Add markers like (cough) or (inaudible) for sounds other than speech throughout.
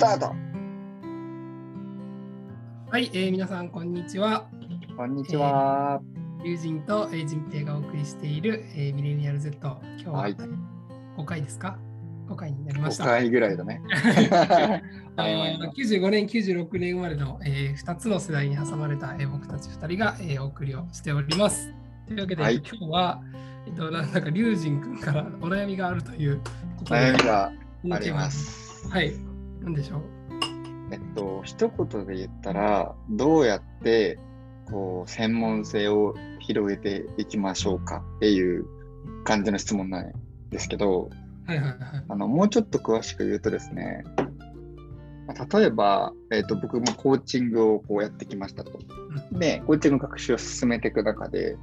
タートはい、えー皆さん、こんにちは。こんにちは。友人と、えー、人平がお送りしている、えーミレニアル Z。今日は、はい5回ですか ?5 回になりまし5た。回ぐらいだね。あの95年、96年生まれの、え2つの世代に挟まれた、えー僕たち2人が、えーお送りをしております。というわけで、はい今日は、えっと、なんだか、龍神君からお悩みがあるということで悩みがあります。はい、なんでしょう？えっと、一言で言ったら、どうやってこう専門性を広げていきましょうかっていう感じの質問なんですけど、はいはいはい。あのもうちょっと詳しく言うとですね、まあ例えば、えっと僕もコーチングをこうやってきましたと。で、コーチング学習を進めていく中で、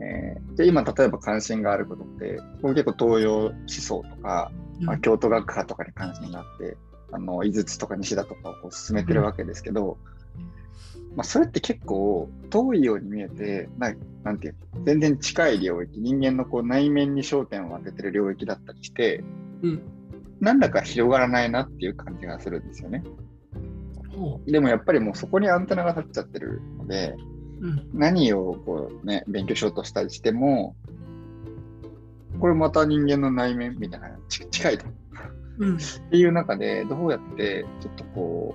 えーで今、例えば関心があることって、僕結構東洋思想とか、まあ、京都学派とかに関心があって、あの井筒とか西田とかをこう進めてるわけですけど、まあ、それって結構遠いように見えて、ななんていうの全然近い領域、人間のこう内面に焦点を当ててる領域だったりして、うん。なんだか広がらないなっていう感じがするんですよね。ほでもやっぱりもうそこにアンテナが立っちゃってるので、う。うん。何をこう、ね、勉強しようとしたりしても、これまた人間の内面みたいなち近いと。うん。っていう中で、どうやってちょっとこ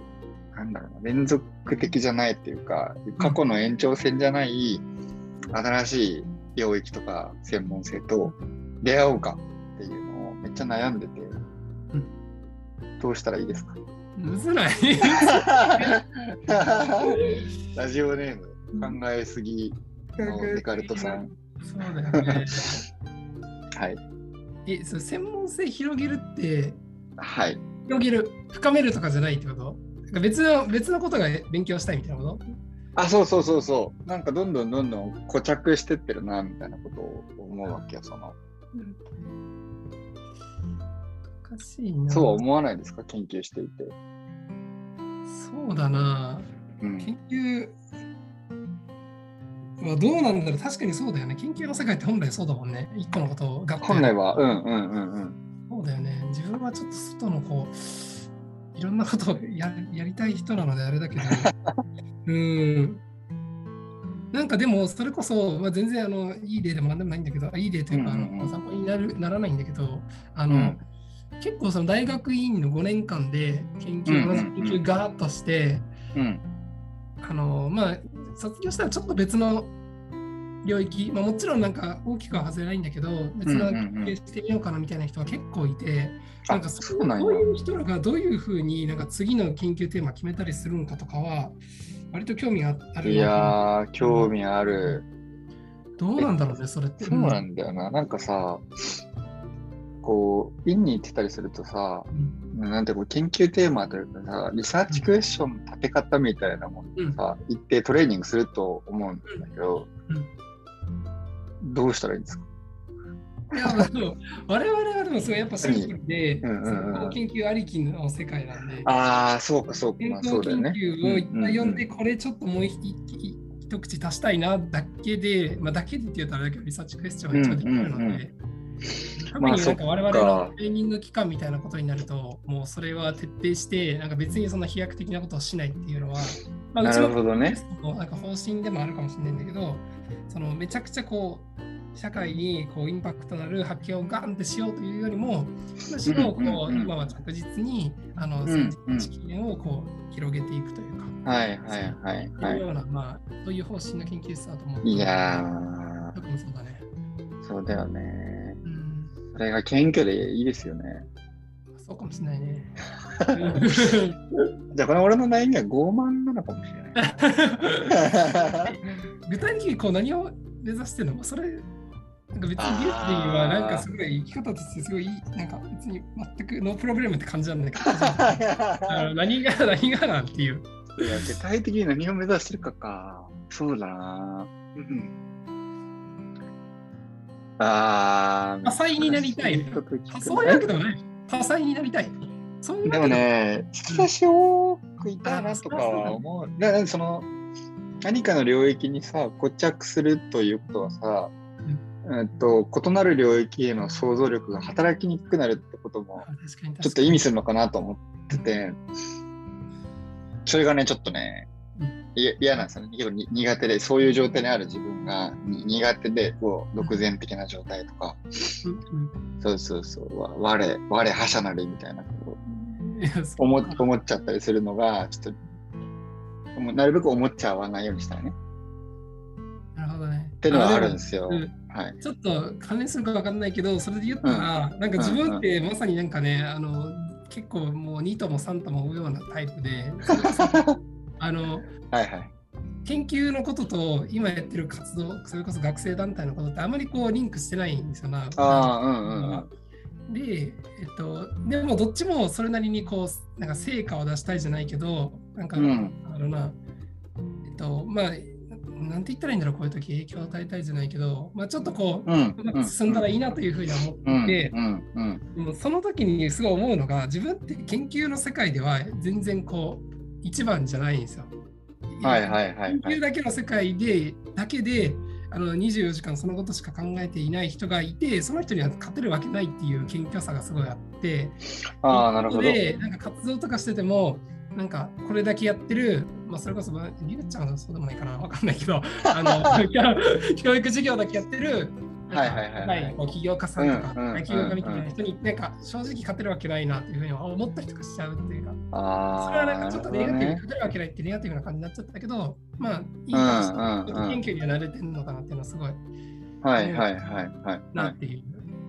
う、なんだろうな、連続的じゃないっていうか、過去の延長線じゃない新しい領域とか専門性と出会おうかっていうのをめっちゃ悩んでて、どうしたらいいですか？むずない (laughs) ラジオネーム考えすぎのデカルトさん。そうだよね。(laughs) はい。え、それ専門性広げるって、はい。広げる、深めるとかじゃないってこと？別の別のことが勉強したいみたいなこと？あ、そうそうそうそう。なんかどんどんどんどん固着してってるな、みたいなことを思うわけよ。そのおかしいな。そうは思わないですか？研究していて。そうだな。うん。研究はどうなんだろう？確かにそうだよね。研究の世界って本来そうだもんね。一個のことを学本来は、うんうんうんうん。そうだよね。自分はちょっと外のこう、いろんなことをややりたい人なのであれだけど、(laughs) うん。なんかでも、それこそ、まあ、全然あのいい例でもなんでもないんだけど、いい例というか、うんあの参考になるならないんだけど、あの、うん結構その大学院の5年間で研究、同じ研究ガーッとして、うん。あのまあ、卒業したらちょっと別の領域、まあ、もちろんなんか大きくは外れないんだけど、別のうんうんうん研究してみようかなみたいな人が結構いて、なんうなんやそう。いう人らがどういうふうになんか次の研究テーマ決めたりするのかとかは、割と興味があるいなやー、興味ある。どうなんだろうね、それって。そうなんだよな。なんかさ、こう、院に行ってたりするとさ、うんなんてこう研究テーマというかさ、リサーチクエスチョンの立て方みたいなものうんさ、一定トレーニングすると思うんだけど、どうしたらいいんですか？いや我々はでもそうやっぱシンプルで、うんうんうん。その研究ありきの世界なんで、ああ、そうかそうか、健まあ、そうだよね。究をいっぱい読んで、これちょっともう一一一口足したいなだけで、まあ、だけでって言うとあれだけど、リサーチクエスチョンが一応できるのうんうんうん。で、特まあになんか我々のトレーニング期間みたいなことになると、もうそれは徹底して、なんか別にそんな飛躍的なことをしないっていうのは、まあ、なうちのねなんか方針でもあるかもしれないんだけど、そのめちゃくちゃこう、社会にこうインパクトのある発見をガンってしようというよりも、むしろこう、うんうんうん今は着実にあのん先人知見をこう広げていくというか、はいはいはいはい。そういうような、まあ、そういう方針の研究室だと思う。いや特にそうだね。ー、そうだよね。うん、それが謙虚でいいですよね。そうかもしれないね。(laughs) じゃあ、この俺の悩みは傲慢なのかもしれない。(laughs) 具体的にこう何を目指してるの？それ、なんか別にリュウジはなんかすごい生き方としてすごいなんか別に全くノープロブレムって感じなんだけど、(laughs) 何が何がなんていう。いや、具体的に何を目指してるかか。そうだな。うんあー多彩になりたいそういうわけでもない。多彩になりたい。そでも。ね、引き出し多くいたいなとかは思う。だからその何かの領域にさ、固着するということはさ、えっと異なる領域への想像力が働きにくくなるってこともちょっと意味するのかなと思ってて、それがね、ちょっとね、嫌なんですよね。結構に苦手で、そういう状態にある自分がに苦手で、こう、独善的な状態とか、うんそうそうそう、わ我、我覇者なりみたいなこう思思っちゃったりするのが、ちょっと、なるべく思っちゃわないようにしたいね。なるほどね。っていうのはあるんですよ。はい。ちょっと関連するか分かんないけど、それで言ったら、なんか自分ってまさになんかね、あの結構もう2とも3とも追うようなタイプで、(laughs) あのはいはい。研究のことと今やってる活動、それこそ学生団体のことってあまりこうリンクしてないんですよな。ああ、うんうんうん。で、えっと、でもどっちもそれなりにこう、なんか成果を出したいじゃないけど、なんか、うんあのな、えっと、まあ、なんて言ったらいいんだろう、こういう時影響を与えたいじゃないけど、まあちょっとこう、うんうまく進んだらいいなというふうには思ってうんいて、うんうんでもその時にすごい思うのが、自分って研究の世界では全然こう、一番じゃないんですよ。はいはいはいはい。だけの世界で、だけで、あの24時間そのことしか考えていない人がいて、その人には勝てるわけないっていう謙虚さがすごいあって、ああ、なるほど。で、なんか活動とかしてても、なんかこれだけやってる、まあ、それこそ、まあリュウちゃんはそうでもないかな、わかんないけど、あの (laughs) 教育授業だけやってる、はいはいはいはいこう起業家さんとか、うんうん大企業家みたいな人に、なんか正直勝てるわけないなっていうふうに思ったりとかしちゃうっていうか、ああ。それはなんかちょっとネガティブに勝てるわけないってネガティブな感じになっちゃったけど、まあ、いい感じうんうんうん研究には慣れてるのかなっていうのはすごいはいはいはいはいはなっていう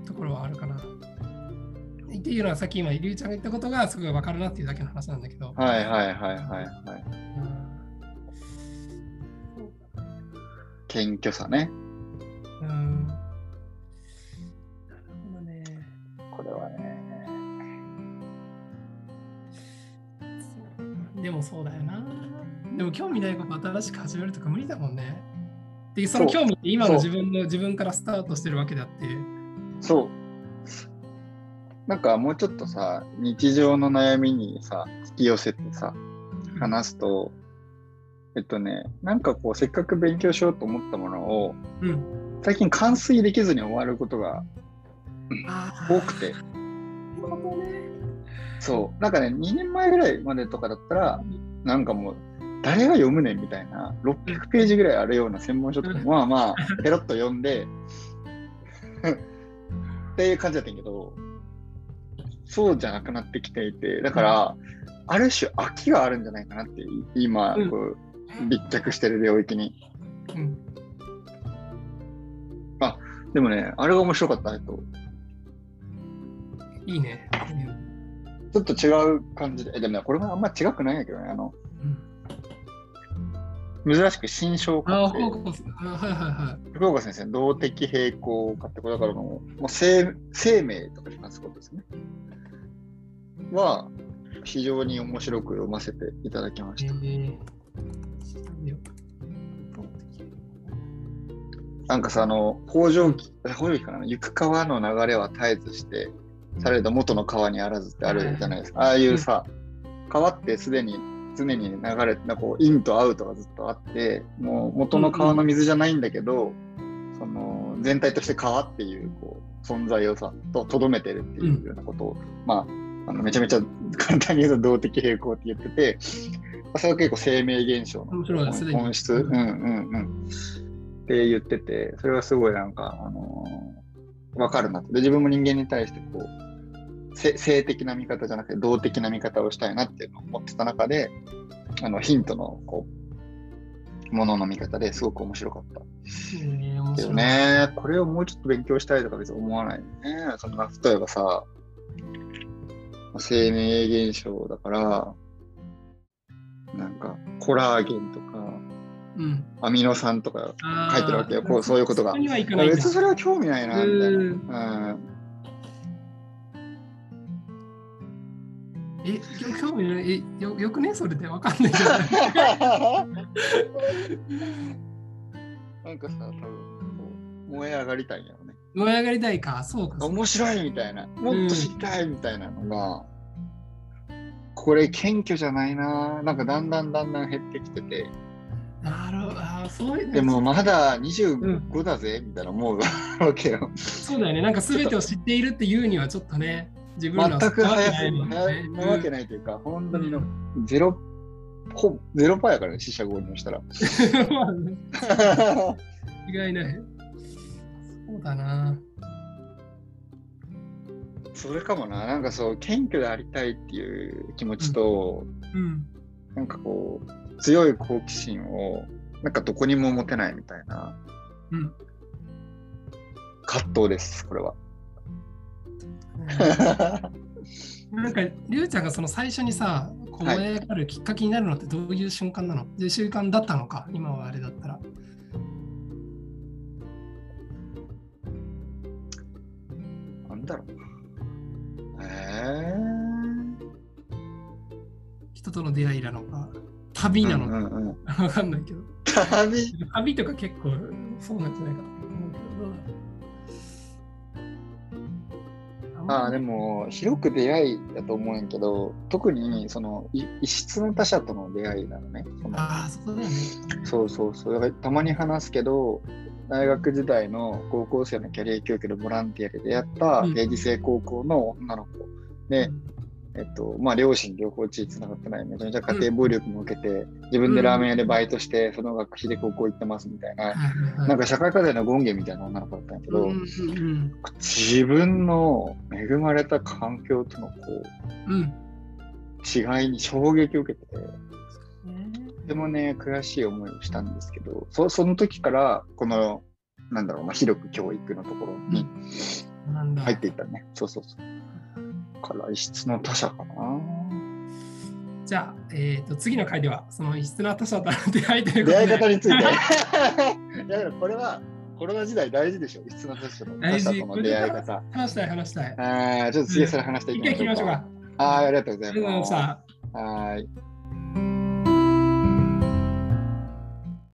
ところはあるかな。っていうのはさっき今、りゅうちゃんが言ったことがすごい分かるなっていうだけの話なんだけど。い。はいはいはいはいはい。謙虚さね。うん。これはね。でもそうだよな。でも興味ないこと新しく始めるとか無理だもんね。で、その興味って今の自分の自分からスタートしてるわけであって。そう。なんかもうちょっとさ、日常の悩みにさ、引き寄せてさ、話すと、えっとね、なんかこう、せっかく勉強しようと思ったものを、うん。最近完遂できずに終わることがあ多くて。そう。なんかね、2年前ぐらいまでとかだったら、なんかもう、誰が読むねんみたいな、600ページぐらいあるような専門書とか、うんまあまあ、ペロッと読んで、っていう感じだったんやけど、そうじゃなくなってきていて、だから、ある種飽きがあるんじゃないかなって、今、うんこう立脚してる領域に。うん。でもね、あれが面白かった、えっと、いいね。ちょっと違う感じで、えでもね、これもあんま違くないんやけどね、あの、うん、珍しく新章ああ、化ってほうほうあはいはいは福岡先生、動的平衡化ってことだからもう、もう生生命とかに関すことですね。は、非常に面白く読ませていただきまい。した。えーなんかさ、あの、北条記、北条記かな、行く川の流れは絶えずして、されど元の川にあらずってあるじゃないですか。ああいうさ、川ってすでに常に流れて、こう、インとアウトがずっとあって、もう元の川の水じゃないんだけど、その、全体として川っていう、こう、存在をさ、と、とどめてるっていうようなことを、まあ、あのめちゃめちゃ簡単に言うと動的平衡って言ってて、まあそれは結構生命現象の本質、うんうんうん、って言ってて、それはすごいなんか、あのーわかるなって。で、自分も人間に対してこう、せ性的な見方じゃなくて動的な見方をしたいなっていうのを思ってた中で、あのヒントのこう、ものの見方ですごく面白かった。けど。ね、これをもうちょっと勉強したいとか別に思わないよね。そんな、例えばさ、生命現象だから、なんか、コラーゲンとか、うん、アミノ酸とか、書いてるわけよこうそういうことが別にそれは興味ないな、みたいな。うんうんえ、興興味ない。え、よよくね？それでわかんないけど。(laughs) なんかさ、多分こう燃え上がりたいんやろね。燃え上がりたいか、そうか。面白いみたいな、もっと知りたいみたいなのが、これ謙虚じゃないな。なんかだんだんだんだん減ってきてて、なるほど。あーそういうでもまだ25だぜ、みたいな思うわけよ。そうだよね。なんか全てを知っているっていうにはちょっとね、自分ら全くは早すぎなわけないもんねなわけないというか、本当にのゼロほぼゼロパーやからね、死者購入したら。まあね違いない。そうだな。それかもな、なんかそう、謙虚でありたいっていう気持ちと、うん。なんかこう、強い好奇心を、なんかどこにも持てないみたいなうん。葛藤です、これは。なんか、りゅうちゃんがその最初にさ、こうはい燃え上がるきっかけになるのってどういう瞬間なの、で習慣だったのか、今はあれだったら。なんだろう。え人との出会いなのか、旅ー、なのか、うんうんうん、わかんないけど。旅？旅とか結構そうなんじゃないかと思うけど。ああでも広く出会いだと思うんやけど特にそのい異質の他者との出会いなのねああ、そうだよね。そうそうそう。たまに話すけど大学時代の高校生のキャリア教育のボランティアで出会ったうん。定時制高校の女の子で、えっとまあ、両親両方地つながってないめちゃめちゃ家庭暴力も受けて、自分でラーメン屋でバイトして、その学費で高校行ってますみたいな、なんか社会課題の権限みたいな女の子だったんやけど、うんうん自分の恵まれた環境とのこうんうん。う違いに衝撃を受けて、とてもね、悔しい思いをしたんですけど、そその時から、この、なんだろうな、広く教育のところに。入っていったね。そうそうそう。から、異質の他者かな。じゃあ、えー、と次の回では、その異質な他者との出会いということで。出会い方について。(laughs) いや、これは、コロナ時代大事でしょ。異質な他者の他者との出会い方。話したい、話したい。あーちょっと次それ話していきましょうか。切りましょうか。はい、ありがとうございありがとうございまま。したた。はい。